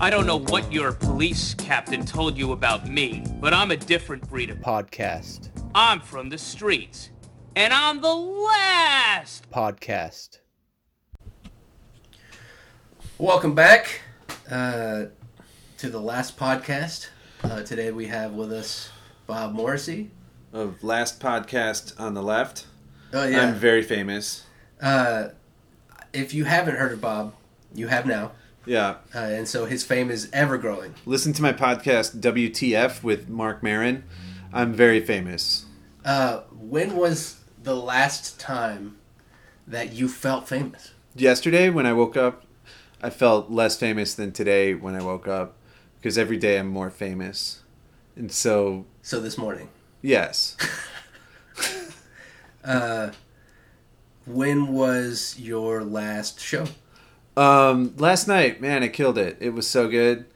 I don't know what your police captain told you about me, but I'm a different breed of. Podcast. I'm from the streets, and I'm the last. Podcast. Welcome back uh, to the last podcast. Uh, today we have with us Bob Morrissey. of last podcast on the left. Oh yeah. I'm very famous. uh, if you haven't heard of Bob, you have now, Yeah. uh, and so his fame is ever growing. Listen to my podcast WTF with Mark Maron. I'm very famous. Uh, when was the last time that you felt famous? Yesterday when I woke up, I felt less famous than today when I woke up because every day I'm more famous. And so, So this morning. yes. Uh, when was your last show? Um, last night, man, I killed it. It was so good.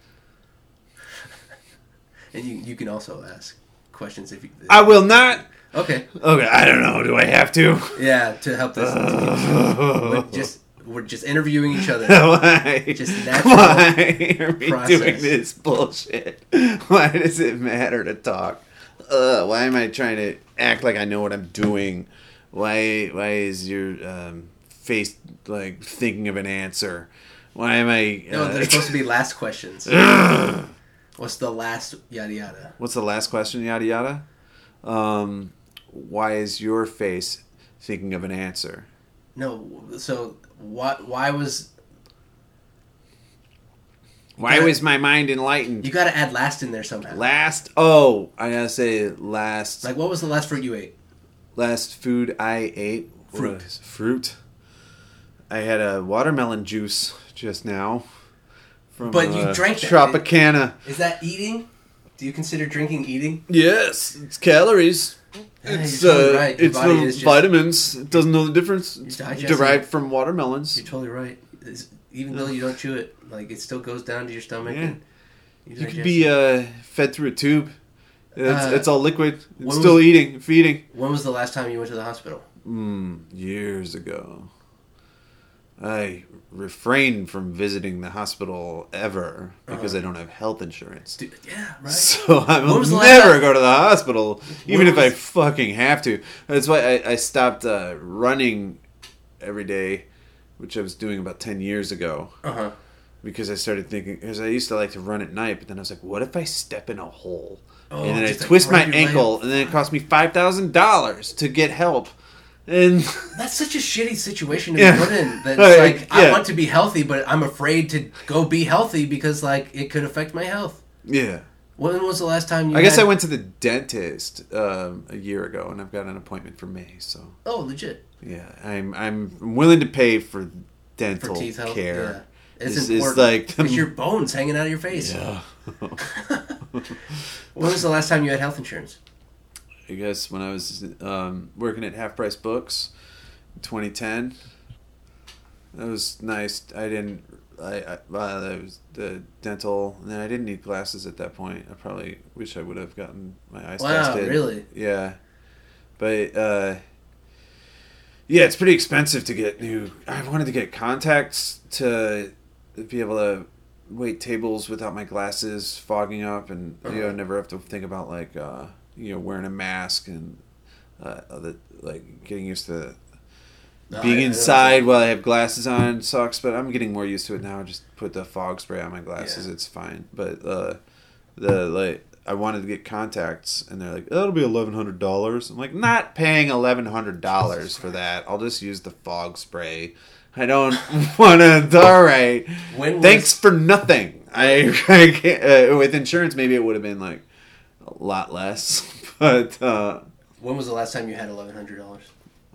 And you you can also ask questions if you. I will not. okay. Okay, I don't know. Do I have to? Yeah, to help we're just we're just interviewing each other. Why? Just natural Why are we process. doing this bullshit? Why does it matter to talk? Uh, why am I trying to act like I know what I'm doing? Why? Why is your um, face like thinking of an answer? Why am I? No, uh, they're supposed to be last questions. What's the last yada yada? What's the last question? Yada yada. Um, why is your face thinking of an answer? No, so what? Why was Why gotta- was my mind enlightened? you got to add last in there somehow? Last. Oh, I gotta say last. Like, what was the last fruit you ate? last food I ate Fruit. fruit. I had a watermelon juice just now. From But you uh, drank that. Tropicana. Is that eating? Do you consider drinking eating? Yes, it's calories. Yeah, It's totally uh, right. It's the just- vitamins. It doesn't know the difference. It's derived it. from watermelons. You're totally right. It's, even though you don't chew it, like it still goes down to your stomach. Yeah. And you, You could be uh, fed through a tube. It's, Uh, it's all liquid. It's still was- eating, feeding. when was the last time you went to the hospital? Mm, years ago. I refrain from visiting the hospital ever because Uh-huh. I don't have health insurance. Dude, yeah, right. So I will was never go to the hospital, even When if I fucking have to. That's why I, I stopped uh, running every day, which I was doing about 10 years ago, Uh huh. because I started thinking, because I used to like to run at night, but then I was like, what if I step in a hole? Oh, and then I like, twist my break your leg. ankle, and then it cost me $5,000 to get help. And That's such a shitty situation to Yeah. be put in. That's Like, like I yeah. want to be healthy, but I'm afraid to go be healthy because like it could affect my health. yeah. When was the last time you? I guess had- I went to the dentist um, a year ago, and I've got an appointment for May. So Oh, legit yeah, I'm I'm willing to pay for for dental teeth health. care. Yeah. It's is important. like the- it's your bones hanging out of your face. Yeah. When was the last time you had health insurance? I guess when I was um, working at Half Price Books, in 2010. That was nice. I didn't. I, I well, that was the dental, and then I didn't need glasses at that point. I probably wish I would have gotten my eyes Wow, tested. really? Yeah, but uh, yeah, it's pretty expensive to get new. I wanted to get contacts to be able to wait tables without my glasses fogging up, and you know, Uh-huh. never have to think about like uh, you know wearing a mask and uh, the like getting used to being I- I- inside while I have glasses on sucks, but I'm getting more used to it now. Just put the fog spray on my glasses, Yeah. it's fine. But uh, the like, I wanted to get contacts, and they're like, "That'll be eleven hundred dollars." I'm like, not paying eleven hundred dollars for that. I'll just use the fog spray. I don't want to. All right, When was, thanks for nothing. I, I can't, uh, with insurance, maybe it would have been like a lot less, but. uh When was the last time you had eleven hundred dollars?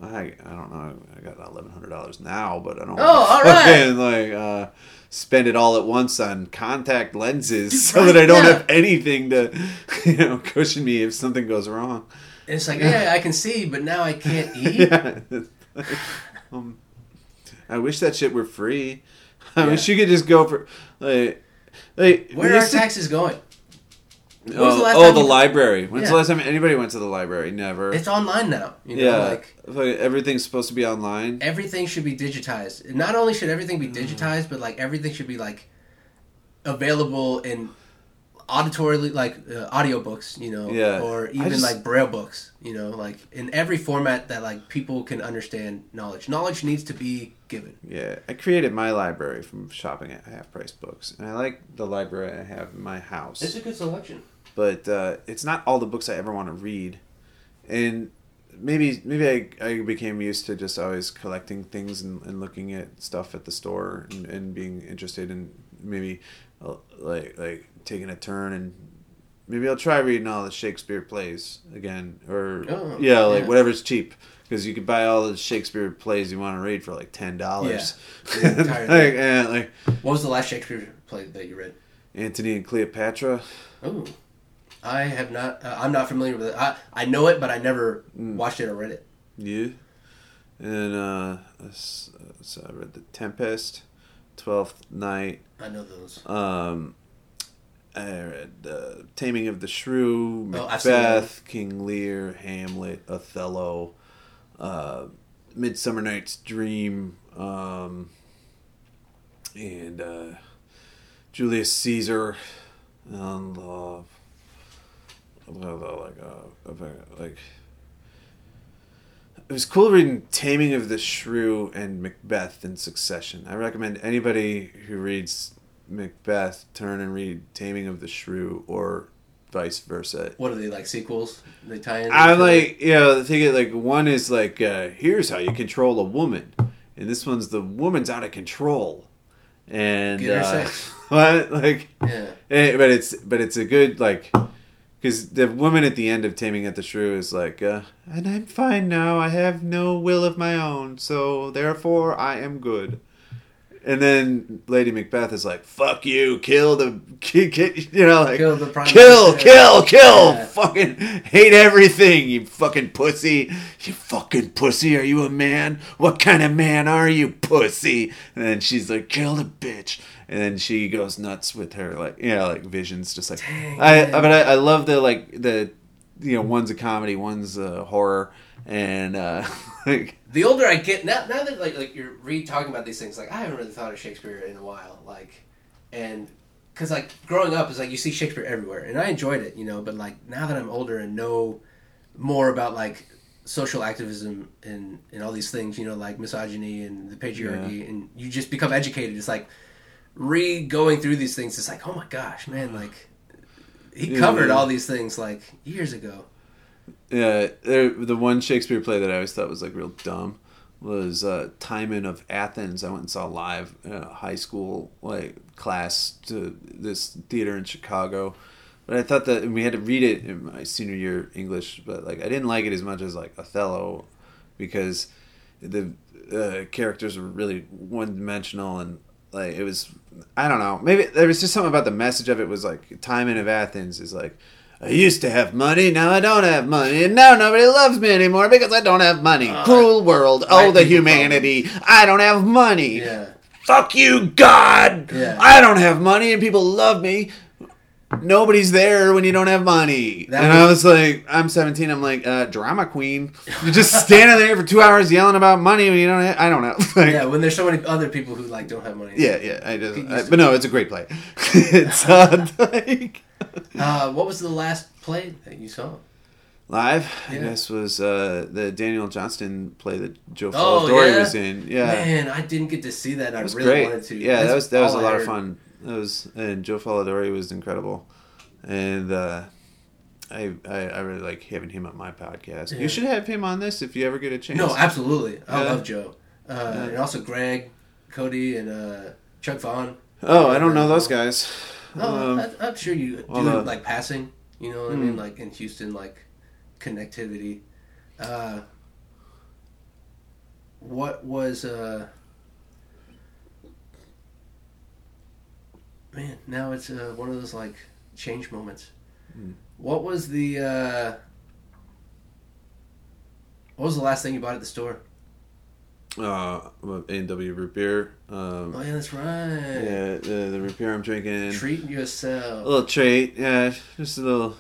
I I don't know. I got eleven hundred dollars now, but I don't. Oh, all right. Like uh, spend it all at once on contact lenses, so Right, that I don't have anything to, you know, cushion me if something goes wrong. And it's like, yeah, I can see, but now I can't eat. yeah. um, I wish that shit were free. I Yeah. wish you could just go for like. Like, Where are our used to- taxes going? When Oh, the oh, time the you- library. When's Yeah. the last time anybody went to the library? Never. It's online now. You know, yeah, like like everything's supposed to be online. everything should be digitized. Not only should everything Mm. be digitized, but like everything should be like available in auditorily like uh, audiobooks, you know, Yeah. or even just- like braille books, you know, like in every format that like people can understand knowledge. Knowledge needs to be given. Yeah, I created my library from shopping at half price books, and I like the library I have in my house. It's a good selection. But uh, it's not all the books I ever want to read, and maybe maybe I, I became used to just always collecting things and, and looking at stuff at the store and, and being interested in maybe uh, like like taking a turn and maybe I'll try reading all the Shakespeare plays again or Oh, yeah like yeah. whatever's cheap because you could buy all the Shakespeare plays you want to read for like ten dollars. Yeah, like, and, like What was the last Shakespeare play that you read? Antony and Cleopatra. Oh, I have not. Uh, I'm not familiar with it. I I know it, but I never Mm. watched it or read it. Yeah. And uh, so I read The Tempest, Twelfth Night. I know those. Um, I read uh, Taming of the Shrew, Oh, Macbeth, King Lear, Hamlet, Othello, uh, Midsummer Night's Dream, um, and uh, Julius Caesar, and uh, like uh, like it was cool reading Taming of the Shrew and Macbeth in succession. I recommend anybody who reads Macbeth turn and read Taming of the Shrew or vice versa. What are they like sequels? They tie in. I like you know the thing is, like one is like uh, here's how you control a woman, and this one's the woman's out of control, and Get her uh, sex. what like Yeah. Eh, but it's but it's a good like because the woman at the end of Taming at the Shrew is like, uh, and I'm fine now. I have no will of my own, so therefore I am good. And then Lady Macbeth is like, "Fuck you, kill the, ki- ki- you know, like Kill kill, minister." kill, kill, Yeah. fucking hate everything, you fucking pussy, you fucking pussy. Are you a man? What kind of man are you, pussy?" And then she's like, "Kill the bitch." And then she goes nuts with her, like yeah, like visions, just like Dang, I. man. But I, I love the like the, you know, one's a comedy, one's a horror, and uh, like The older I get, now, now that like like you're re talking about these things, like I haven't really thought of Shakespeare in a while, like, and because like growing up is like you see Shakespeare everywhere, and I enjoyed it, you know. But like now that I'm older and know more about like social activism and and all these things, you know, like misogyny and the patriarchy, and you just become educated. It's like re going through these things. It's like, oh my gosh, man, like he Yeah. covered all these things like years ago. Yeah, there, the one Shakespeare play that I always thought was like real dumb was uh, Timon of Athens. I went and saw live in a high school like class to this theater in Chicago. But I thought that and we had to read it in my senior year English, but like I didn't like it as much as like Othello because the uh, characters were really one dimensional and like it was I don't know. Maybe there was just something about the message of it was like Timon of Athens is like I used to have money now I don't have money. And now nobody loves me anymore because I don't have money. Uh, cruel world oh the humanity. I don't have money. Yeah. fuck you God. Yeah. I don't have money and people love me nobody's there when you don't have money. That and I was- was like, I'm 17. I'm like, uh, drama queen. You're just standing there for two hours yelling about money when you don't. Have, I don't know. Like, Yeah, when there's so many other people who like don't have money. yeah, yeah. I just, I, but no, it's a great play. it's uh, like Uh, what was the last play that you saw? live. I Yeah. guess was uh, the Daniel Johnston play that Joe Oh, Dory yeah? was in. Yeah, Man, I didn't get to see that. I was really great. wanted to. Yeah, that was that was a I lot of fun. That was and Joe Faladori was incredible, and uh, I, I I really like having him on my podcast. Yeah. You should have him on this if you ever get a chance. No, absolutely. I love Joe. Uh, And also Greg, Cody, and uh, Chuck Vaughn. oh, I don't know those guys. Oh, Um, I, I'm sure you do uh, like passing. You know what I Hmm. mean? Like in Houston, like connectivity. Uh, what was uh? Man, now it's uh, one of those like change moments. Hmm. What was the uh? What was the last thing you bought at the store? uh, A and W root beer. Um, Oh yeah, that's right. yeah, the, the root beer I'm drinking. Treat yourself. A little treat, yeah, just a little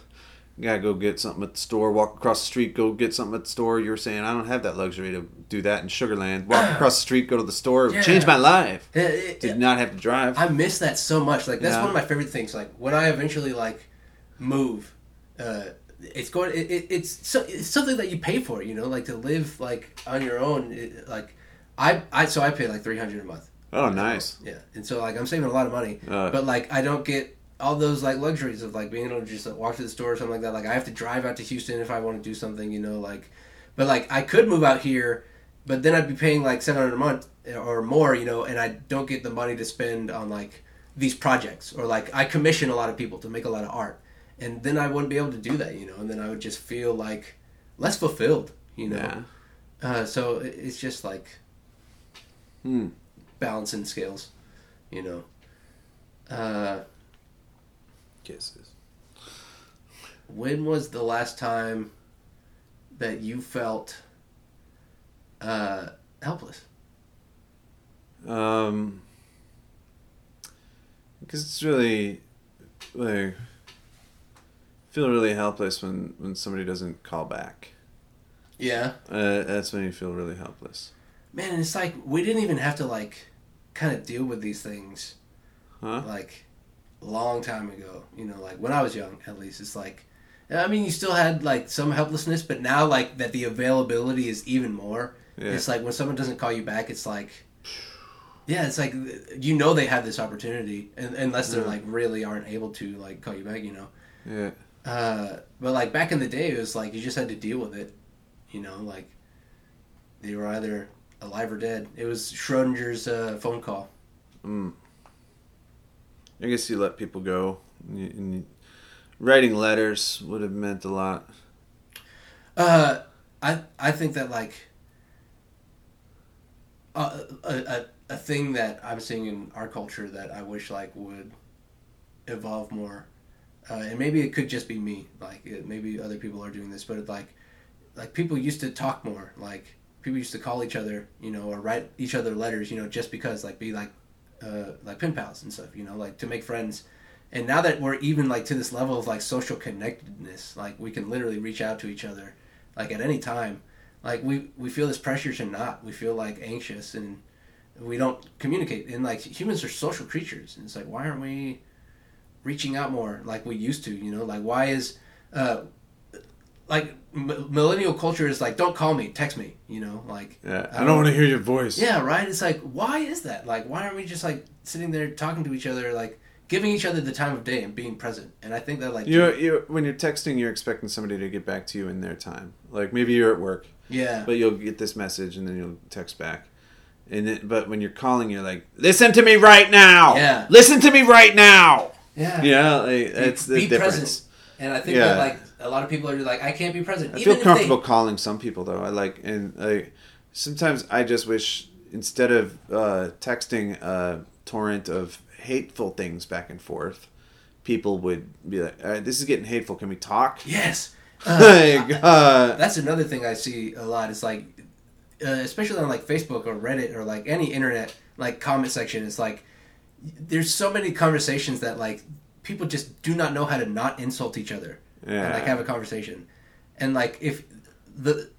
gotta go get something at the store. Walk across the street, go get something at the store. You were saying I don't have that luxury to do that in Sugar Land. Walk across the street, go to the store, Yeah. change my life. It- it- Did not have to drive. I miss that so much. Like that's Yeah. one of my favorite things. Like when I eventually like move, uh, it's going. It, it, it's so, it's something that you pay for. You know, like to live like on your own. Like I I so I pay like three hundred a month. oh, nice. Yeah, and so like I'm saving a lot of money, Uh, but like I don't get all those like luxuries of like being able to just like, walk to the store or something like that. Like I have to drive out to Houston if I want to do something. You know, like but like I could move out here, but then I'd be paying like seven hundred a month or more. You know, and I don't get the money to spend on like these projects or like I commission a lot of people to make a lot of art, and then I wouldn't be able to do that. You know, and then I would just feel like less fulfilled. You know, yeah. uh, so it's just like Hmm. balancing scales, you know. Uh, Kisses. when was the last time that you felt uh, helpless? Um, because it's really like feel really helpless when when somebody doesn't call back. Yeah, Uh, that's when you feel really helpless. man. It's like we didn't even have to like kind of deal with these things Huh? like long time ago. You know, like when I was young, at least. It's like. I mean, you still had like some helplessness, but now like that the availability is even more. Yeah. It's like when someone doesn't call you back, it's like, yeah, it's like you know they have this opportunity, and, unless they're Yeah. like really aren't able to like call you back, you know. Yeah. Uh, but like back in the day, it was like you just had to deal with it, you know. Like they were either alive or dead. It was Schrodinger's uh, phone call. Mm. I guess you let people go. And writing letters would have meant a lot. Uh, I I think that like a, a, a, a thing that I'm seeing in our culture that I wish like would evolve more, uh, and maybe it could just be me. Like it, maybe other people are doing this, but it, like like people used to talk more. Like people used to call each other, you know, or write each other letters, you know, just because like be like uh, like pen pals and stuff, you know, like to make friends. And now that we're even like to this level of like social connectedness, like we can literally reach out to each other like at any time. Like we we feel this pressure to not. We feel like anxious and we don't communicate. And like humans are social creatures, and it's like why aren't we reaching out more like we used to? You know, like why is uh like m- millennial culture is like don't call me, text me. You know, like Yeah. I don't- want to um, hear your voice. yeah, right. It's like why is that? Like why aren't we just like sitting there talking to each other, like giving each other the time of day and being present? And I think that like You you when you're texting, you're expecting somebody to get back to you in their time. Like maybe you're at work, yeah. but you'll get this message and then you'll text back. And then, but when you're calling, you're like, "Listen to me right now. Yeah. Listen to me right now." yeah. Yeah, like, that's the be difference. present. And I think Yeah. that like a lot of people are like, I can't be present. I Even feel comfortable They, calling some people though. I like and like sometimes I just wish instead of uh, texting a torrent of hateful things back and forth, people would be like, right, "This is getting hateful. Can we talk?" yes. Uh, like, uh, that's another thing I see a lot. It's like, uh, especially on like Facebook or Reddit or like any internet like comment section. It's like there's so many conversations that like people just do not know how to not insult each other and like have a conversation. And like if the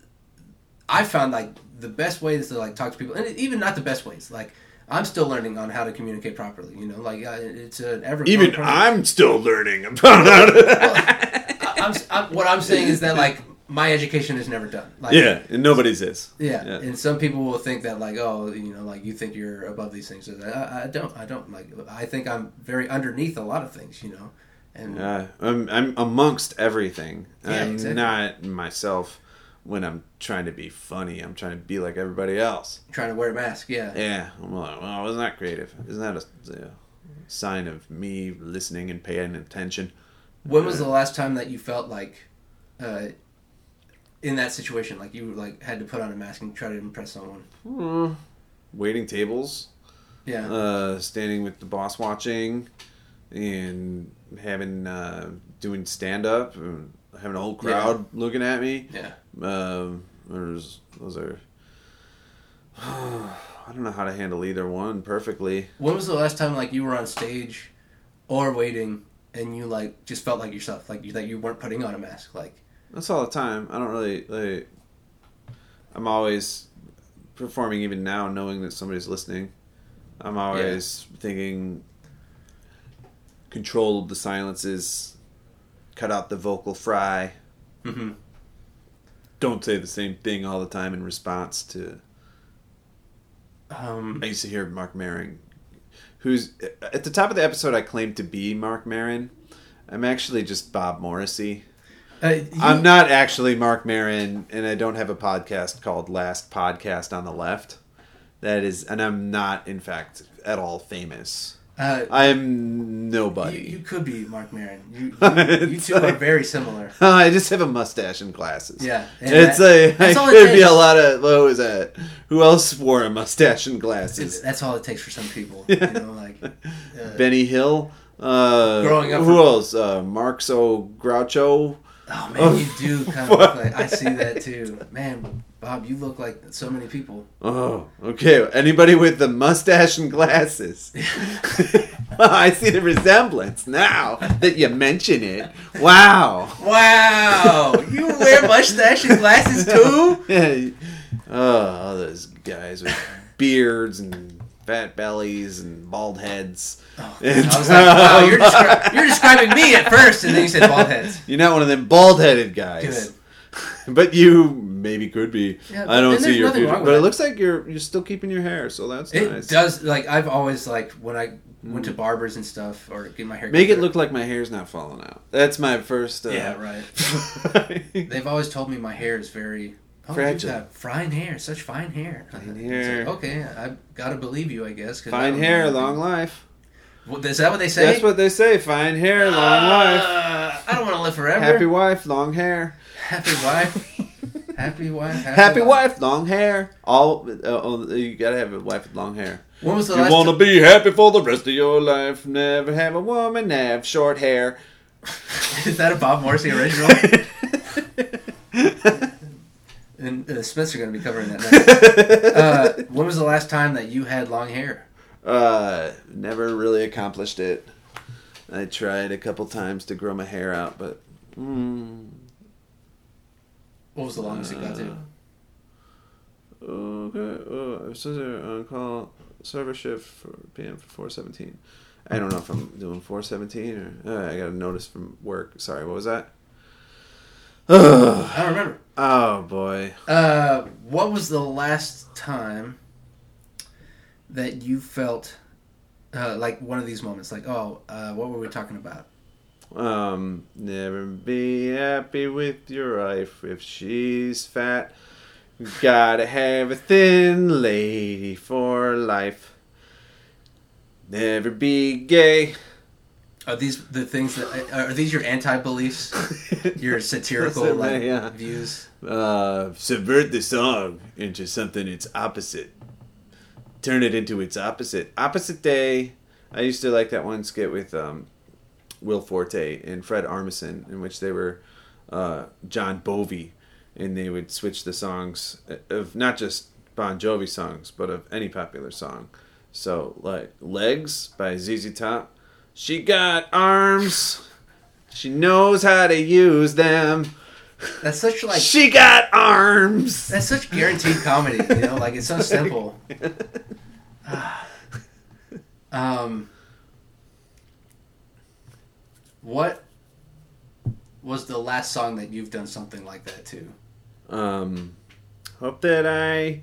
I found like the best ways to like talk to people, and even not the best ways. Like I'm still learning on how to communicate properly. You know, like it's an ever even I'm still learning about how to. I'm, I'm, what I'm saying is that like my education is never done. Like, yeah, and nobody's is. yeah, Yeah. And some people will think that like, oh, you know, like you think you're above these things. I, I don't. I don't. Like, I think I'm very underneath a lot of things. You know, and Yeah, I'm, I'm amongst everything. Yeah, I'm exactly. not myself when I'm trying to be funny. I'm trying to be like everybody else. trying to wear a mask. Yeah. Yeah, I'm like, well, isn't that creative? Isn't that a, a sign of me listening and paying attention? When was the last time that you felt like, uh, in that situation, like you like had to put on a mask and try to impress someone? Hmm. Waiting tables, Yeah. uh, standing with the boss watching, and having uh, doing stand up, and having a whole crowd looking at me. yeah. Um, there's those are. I don't know how to handle either one perfectly. When was the last time like you were on stage, or waiting, and you like just felt like yourself, like you that you weren't putting on a mask, like That's all the time. I don't really like. I'm always performing, even now, knowing that somebody's listening. I'm always thinking. Control the silences. Cut out the vocal fry. mm-hmm. Don't say the same thing all the time in response to. um, I used to hear Mark Maron, who's at the top of the episode. I claim to be Mark Maron. I'm actually just Bob Morrissey. uh, I'm not actually Mark Maron, and I don't have a podcast called Last Podcast on the Left. That is, and I'm not, in fact, at all famous. Uh, I'm nobody. you could be Mark Maron. You, you, you two are very similar. I just have a mustache and glasses. Yeah, and it's that- a. I all it could be a lot of. What was that? Who else wore a mustache and glasses? It's, that's all it takes for some people. You know, like uh, Benny Hill. Uh, Growing up Who from- else? Uh, Marxo Groucho. Oh man, you do kind of look like I see that too. Man, Bob, you look like so many people. Oh, okay. Anybody with the mustache and glasses. I see the resemblance now that you mention it. Wow. Wow, you wear mustache and glasses too? Yeah. Oh, all those guys with beards and fat bellies and bald heads. Oh, I was like, wow, you're, descri- you're describing me at first, and then you said bald heads. You're not one of them bald headed guys. Good. But you maybe could be. Yeah, I don't see there's your future. But it that. looks like you're you're still keeping your hair, so that's nice. It nice. does like I've always like when I went to barbers and stuff or get my hair. Make it look like my hair's not falling out. That's my first. Uh, Yeah, right. right. They've always told me my hair is very oh, Fragile. You got fine hair, such fine hair. Fine hair. like, okay, I gotta believe you, I guess. 'cause I Fine don't hair, long life. Is that what they say? That's what they say. Fine hair, long life. Uh, I don't want to live forever. Happy wife, long hair. happy wife. happy wife. Happy life. wife, long hair. All uh, oh, you gotta have a wife with long hair. When was the You last? wanna ti- be happy for the rest of your life. Never have a woman have short hair. Is that a Bob Morrissey original? and uh, Smiths are going to be covering that next. Uh, when was the last time that you had long hair? Uh, never really accomplished it. I tried a couple times to grow my hair out, but mm, What was the longest it got to? Okay. Oh, says here on call server shift for PM for four seventeen. I don't know if I'm doing four seventeen or uh, I got a notice from work. Sorry, what was that? oh I don't remember. Oh boy. Uh, what was the last time that you felt uh, like one of these moments? Like, oh, uh, what were we talking about? Um, never be happy with your wife if she's fat. Gotta have a thin lady for life. Never be gay. Are these the things that are these your anti beliefs? Your satirical like yeah. views? uh, subvert the song into something its opposite. Turn it into its opposite. Opposite day. I used to like that one skit with um, Will Forte and Fred Armisen, in which they were uh, Jon Bovi, and they would switch the songs of not just Bon Jovi songs, but of any popular song. So, like Legs by ZZ Top. She got arms. She knows how to use them. That's such like She got arms. that's such guaranteed comedy. You know, like it's so simple. Um, what was the last song that you've done something like that to? Um, hope that I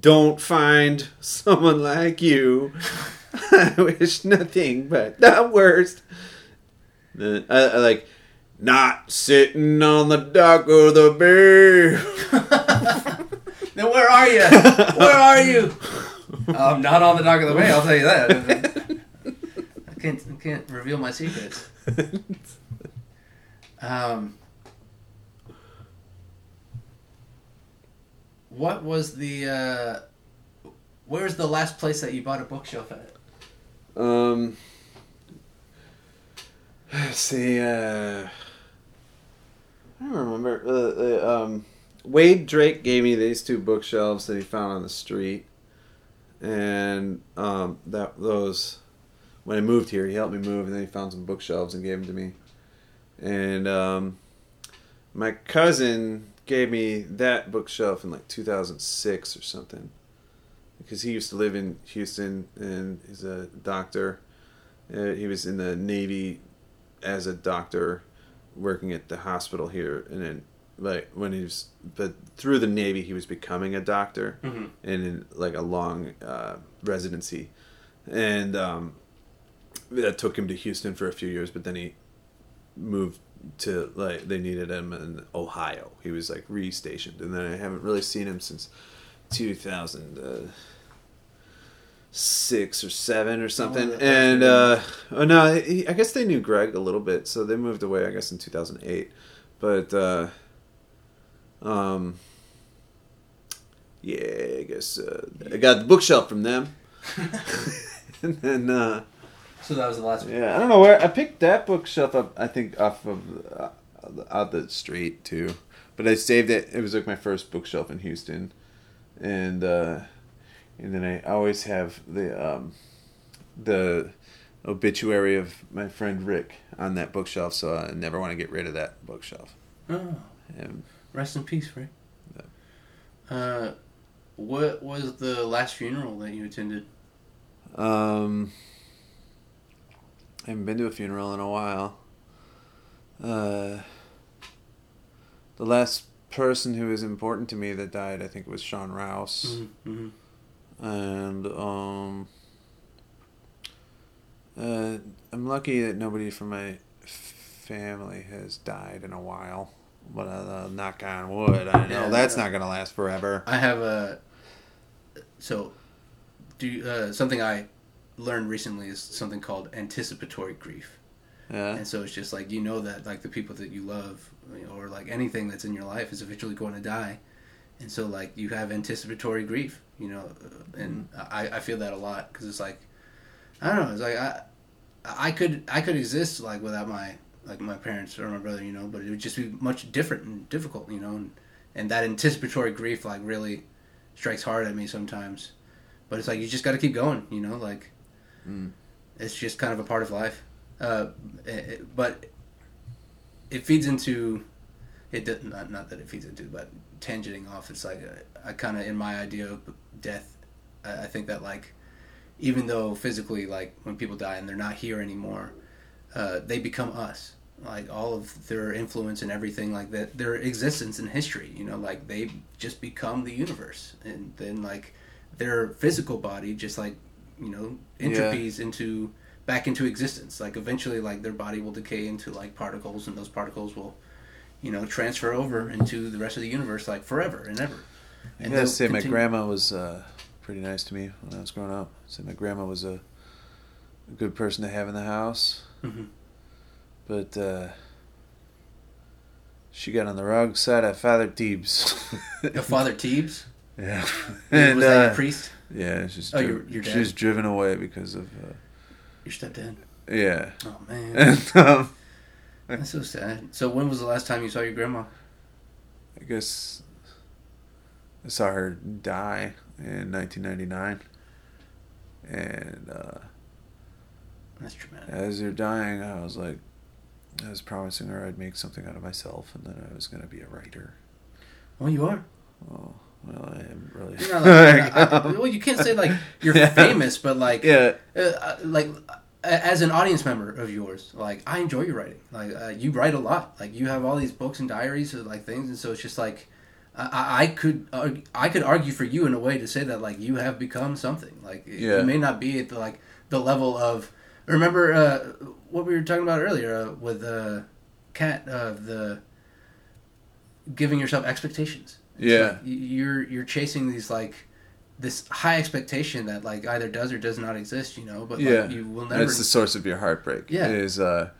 don't find someone like you. I wish nothing but the worst. The, I, I like not sitting on the dock of the bay. Then where are you? Where are you? I'm not on the dock of the bay. I'll tell you that. I can't. I can't reveal my secrets. Um, what was the? Uh, where's the last place that you bought a bookshelf at? Um. Let's see. Uh, I don't remember. Uh, uh, um, Wade Drake gave me these two bookshelves that he found on the street, and um, that those when I moved here. He helped me move, and then he found some bookshelves and gave them to me. And um, my cousin gave me that bookshelf in like 2006 or something, because he used to live in Houston and he's a doctor. Uh, he was in the Navy as a doctor, working at the hospital here, and then like when he was, but through the Navy he was becoming a doctor, Mhm. and in like a long uh, residency, and um, that took him to Houston for a few years, but then he moved to like they needed him in Ohio. He was like restationed, and then I haven't really seen him since 2006 or seven or something. that- and uh, oh no, he, I guess they knew Greg a little bit, so they moved away. I guess in 2008, but uh, um, yeah, I guess uh, I got the bookshelf from them, and then. Uh, So that was the last one. yeah, I don't know where I picked that bookshelf up. I think off of uh, out the street too, but I saved it. It was like my first bookshelf in Houston, and uh, and then I always have the um, the obituary of my friend Rick on that bookshelf, so I never want to get rid of that bookshelf. Oh, And rest in peace, Frank. Uh, what was the last funeral that you attended? Um, I haven't been to a funeral in a while. Uh, the last person who was important to me that died, I think, was Sean Rouse, Mm-hmm. And um, uh, I'm lucky that nobody from my family has died in a while. But uh, knock on wood, I know Yeah, that's yeah. not gonna last forever. I have a so do uh, something I learned recently is something called anticipatory grief, Yeah, and so it's just like you know that like the people that you love or like anything that's in your life is eventually going to die, and so like you have anticipatory grief, you know, uh, and I, I feel that a lot because it's like I don't know, it's like I I could I could exist like without my like my parents or my brother, you know, but it would just be much different and difficult, you know, and, and that anticipatory grief like really strikes hard at me sometimes. But it's like you just got to keep going, you know, like Mm. it's just kind of a part of life. Uh, it, it- but it feeds into it. does- Not not that it feeds into, but tangenting off. It's like uh, I kind of in my idea of death. I, I think that like even though physically like when people die and they're not here anymore, uh, they become us. Like all of their influence and everything like that, their existence in history. You know, like they just become the universe, and then like their physical body just like you know entropies into back into existence. Like eventually, like their body will decay into like particles, and those particles will, you know, transfer over into the rest of the universe like forever and ever. I And gotta they'll say, my grandma was uh, pretty nice to me when I was growing up. So my grandma was a, a good person to have in the house, Mhm. but uh, she got on the wrong side of Father Teebs. Uh, Father Teebs, yeah, was and that your uh, priest, yeah, she's Oh, dri- your- your she dad? was driven away because of uh, your stepdad. yeah, Oh man, and um, that's so sad. So when was the last time you saw your grandma? I guess I saw her die in 1999, and. Uh, That's traumatic. As you're dying, I was like, I was promising her I'd make something out of myself, and then I was going to be a writer. Well, you are. Oh, well, I am really. You're not like, I- I- well, you can't say like you're Yeah. famous, but like yeah, uh, like a- as an audience member of yours, like I enjoy your writing. Like uh, you write a lot. Like you have all these books and diaries of like things, and so it's just like I, I could arg- I could argue for you in a way to say that like you have become something. Like Yeah. you may not be at the like the level of. Remember uh, what we were talking about earlier uh, with uh, Cat of the giving yourself expectations. It's Yeah. like you're you're chasing these like this high expectation that like either does or does not exist, you know. But Yeah. like, you will never. that's the source of your heartbreak. Yeah. is uh,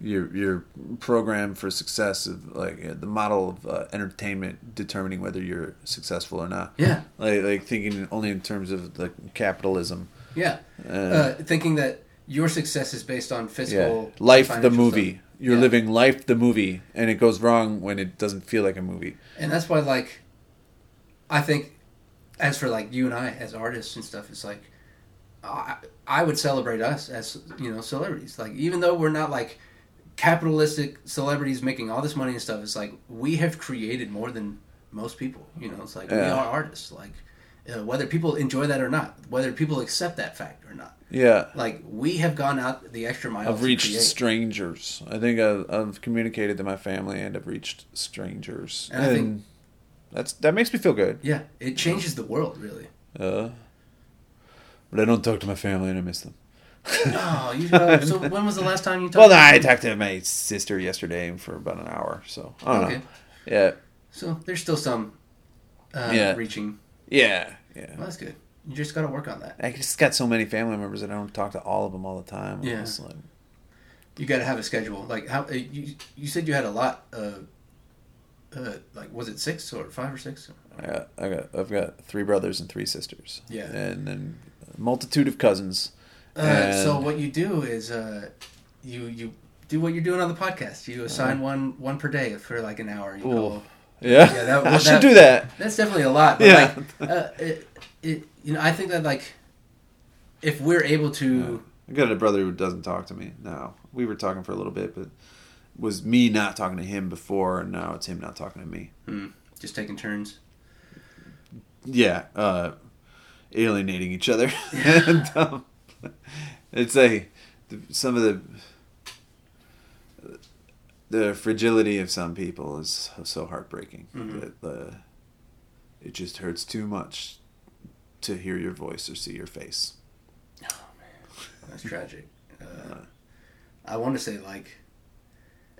your your program for success of like uh, the model of uh, entertainment determining whether you're successful or not. yeah, Like like thinking only in terms of like capitalism. yeah. Uh, Uh, thinking that your success is based on yeah, physical, life the movie. stuff. You're Yeah. living life the movie, and it goes wrong when it doesn't feel like a movie. and that's why like, I think, as for like you and I as artists and stuff, it's like I, I would celebrate us as you know celebrities. Like even though we're not like capitalistic celebrities making all this money and stuff, it's like we have created more than most people. You know, it's like we are artists. Like uh, whether people enjoy that or not, whether people accept that fact or not. Yeah. Like we have gone out the extra mile. I've reached strangers. I think I've, I've communicated to my family and I've reached strangers. And I think- that's that makes me feel good. Yeah, it changes the world really. Uh, but I don't talk to my family and I miss them. Oh, you. Uh, so when was the last time you talked? Well, to I talked to my sister yesterday for about an hour. So I don't Okay. know. Yeah. So there's still some uh, Yeah. reaching. Yeah. Yeah. Well, that's good. You just got to work on that. I just got so many family members that I don't talk to all of them all the time. Yeah. like, You got to have a schedule. Like how uh, you you said you had a lot. Uh, uh, like was it six or five or six? I got, I got, I've got three brothers and three sisters. Yeah. And then a multitude of cousins. Uh, so what you do is uh, you you do what you're doing on the podcast. You assign one one per day for like an hour. You go, Yeah. Yeah, that- I should that- do that. That's definitely a lot. But Yeah. like, uh, it, it, you know, I think that like, if we're able to, I got a brother who doesn't talk to me now. We were talking for a little bit, but was me not talking to him before, and now it's him not talking to me. just taking turns. Yeah, uh, alienating each other. and, um, it's a some of the the fragility of some people is so heartbreaking Mhm. that the it just hurts too much to hear your voice or see your face. That's tragic. Uh, I want to say like,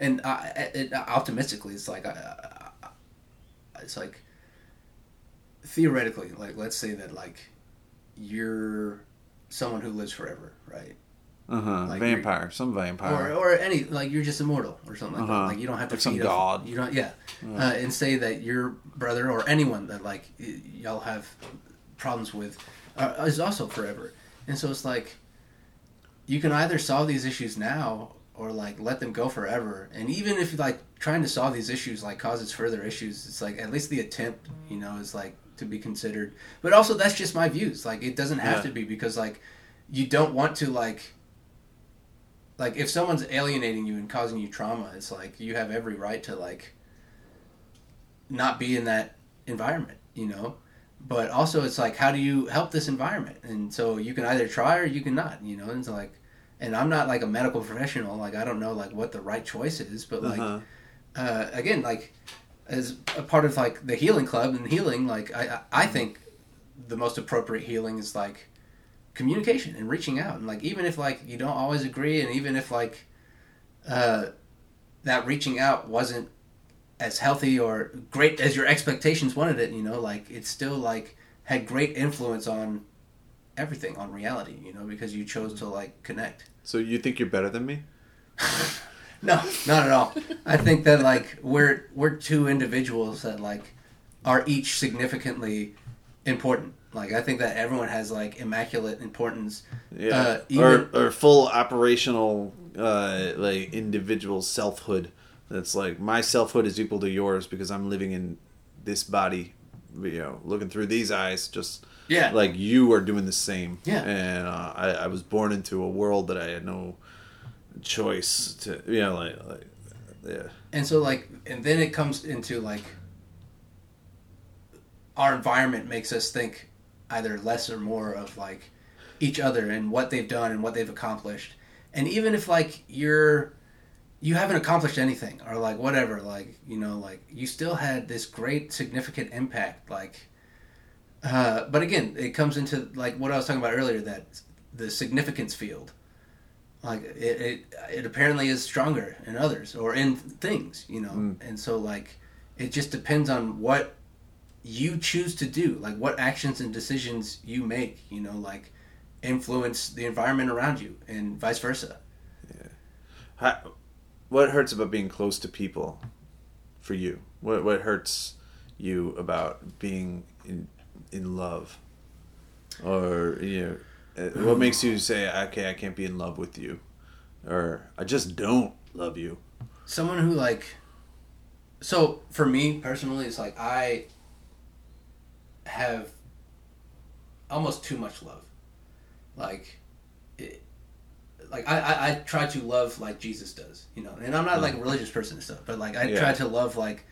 and I, it, optimistically, it's like, I- it's like theoretically, like let's say that like you're someone who lives forever, right? Uh huh. Like vampire, some vampire. Or, or any like you're just immortal or something like Uh-huh. that. Like you don't have to Like some god. A, you don't, yeah. Yeah. Uh, and say that your brother or anyone that like y- y'all have problems with uh, is also forever. And so it's like you can either solve these issues now or like let them go forever. And even if like trying to solve these issues like causes further issues, it's like at least the attempt, you know, is like to be considered. But also that's just my views. Like it doesn't have Yeah. to be because like you don't want to like like if someone's alienating you and causing you trauma, it's like you have every right to like not be in that environment, you know. But also, it's like, how do you help this environment? And so you can either try or you can not, you know. And it's like, and I'm not like a medical professional, like I don't know like what the right choice is, but like Uh-huh. uh, again, like as a part of like the healing club and healing, like I I I think the most appropriate healing is like communication and reaching out and like even if like you don't always agree and even if like uh, that reaching out wasn't as healthy or great as your expectations wanted it, you know, like it still like had great influence on everything on reality, you know, because you chose to like connect. So you think you're better than me? No, not at all. I think that like we're we're two individuals that like are each significantly important. Like I think that everyone has like immaculate importance. Yeah. Uh, even- or or full operational uh like individual selfhood. That's like my selfhood is equal to yours because I'm living in this body, you know, looking through these eyes just Yeah. like you are doing the same. Yeah. And uh, I, I was born into a world that I had no choice to, you know, like, like yeah. And so like and then it comes into like our environment makes us think either less or more of like each other and what they've done and what they've accomplished. And even if like you're you haven't accomplished anything or like whatever, like, you know, like you still had this great significant impact like uh, but again, it comes into like what I was talking about earlier that the significance field. Like it, it it apparently is stronger in others or in things you know? Mm. and so like it just depends on what you choose to do like what actions and decisions you make you know like influence the environment around you and vice versa. How, what hurts about being close to people for you? What what hurts you about being in in love? Or you know, uh, what makes you say, "Okay, I can't be in love with you," or "I just don't love you"? someone who like so for me personally it's like i have almost too much love like it, like I, I i try to love like jesus does you know and i'm not like a religious person and stuff but like i Yeah. try to love like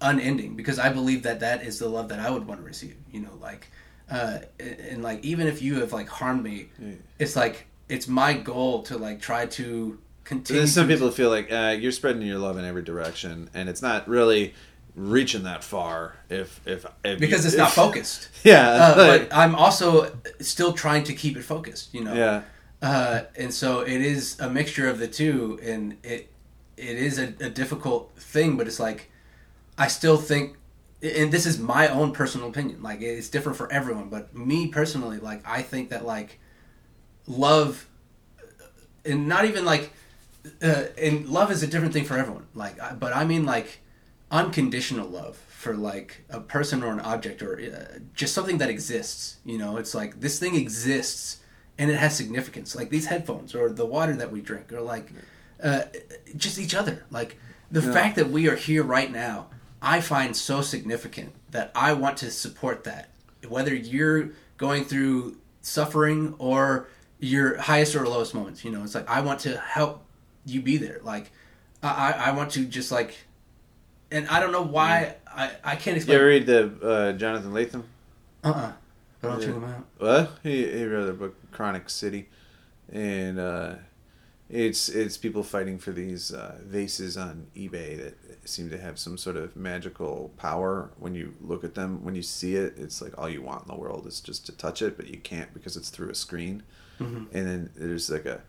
unending because i believe that that is the love that i would want to receive you know like uh and, and like even if you have like harmed me Yeah. it's like it's my goal to like try to continue some to- people feel like uh, you're spreading your love in every direction, and it's not really reaching that far. If if, if because it's if- not focused Yeah, uh, like- but i'm also still trying to keep it focused you know yeah, uh, and so it is a mixture of the two, and it it is a, a difficult thing. But it's like I still think, and this is my own personal opinion. Like it's different for everyone, but me personally, like I think that like love, and not even like, uh, and love is a different thing for everyone. Like, I, but I mean like unconditional love for like a person or an object or uh, just something that exists. You know, it's like this thing exists and it has significance. Like these headphones or the water that we drink or like uh, just each other. Like the Yeah. fact that we are here right now, I find so significant that I want to support that. Whether you're going through suffering or your highest or lowest moments, you know, it's like I want to help you be there. Like I, I want to just like, and I don't know why I, I can't explain. ever read the uh, Jonathan Lethem? Uh uh I'll Yeah. check them out. What he he wrote the book Chronic City, and uh, it's it's people fighting for these uh, vases on eBay that seem to have some sort of magical power. When you look at them, when you see it, it's like all you want in the world is just to touch it, but you can't because it's through a screen. Mhm. And then there's like a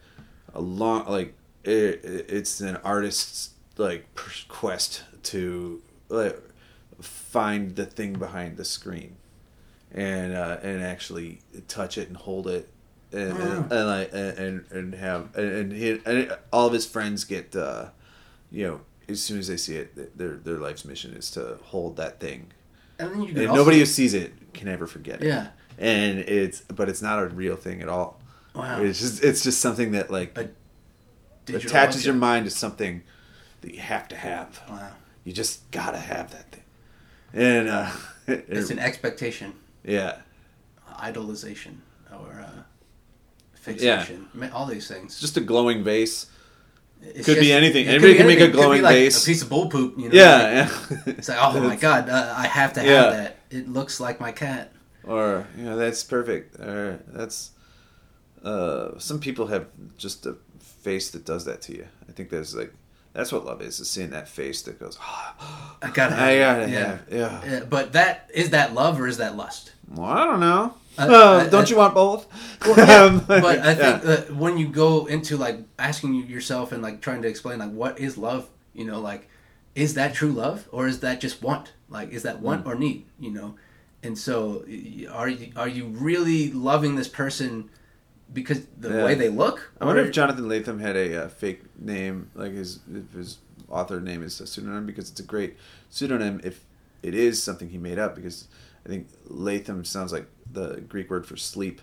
a long like it, it's an artist's like quest to like find the thing behind the screen and uh, and actually touch it and hold it and and, and like and and, have and, he, and all of his friends get uh, you know as soon as they see it their their life's mission is to hold that thing. And then you and also, nobody who sees it can ever forget it. Yeah. and it's but it's not a real thing at all. Wow. it's just it's just something that like attaches your mind to something that you have to have. Wow. you just gotta have that thing. And uh It's an expectation, yeah idolization, or uh, fixation. Ma- All these things. it's just a glowing vase It's could be anything. Anybody be can make a anything. Could be glowing like vase. A piece of bull poop. You know. yeah, Like, yeah. It's like, oh my god, uh, I have to have Yeah. that. It looks like my cat. or you know that's perfect or that's uh some people have just a face that does that to you i think there's like that's what love is is seeing that face that goes oh, I gotta. Have i gotta yeah. have yeah Yeah, But that is that love or is that lust? well i don't know Uh, I- uh, don't you want both Well, yeah, but I think yeah. that when you go into like asking yourself and like trying to explain like what is love, you know, like is that true love or is that just want? Like is that want mm. or need? You know, and so are you are you really loving this person because the Yeah. way they look? I wonder Or- if Jonathan Lethem had a uh, fake name, like his if his author name is a pseudonym, because it's a great pseudonym if it is something he made up. Because I think Lethem sounds like the Greek word for sleep,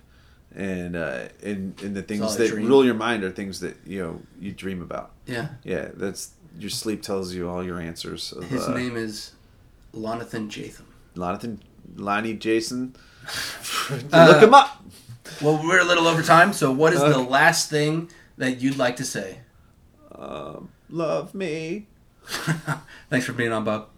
and uh, and and the things that dream. rule your mind are things that you know you dream about. yeah, Yeah, that's your sleep tells you all your answers. Of, his uh, name is Lonathan Jatham. Jonathan Lonnie Jason. Uh, Look him up. Well, we're a little over time, so what is the last thing that you'd like to say? Um, love me. Thanks for being on, Bob.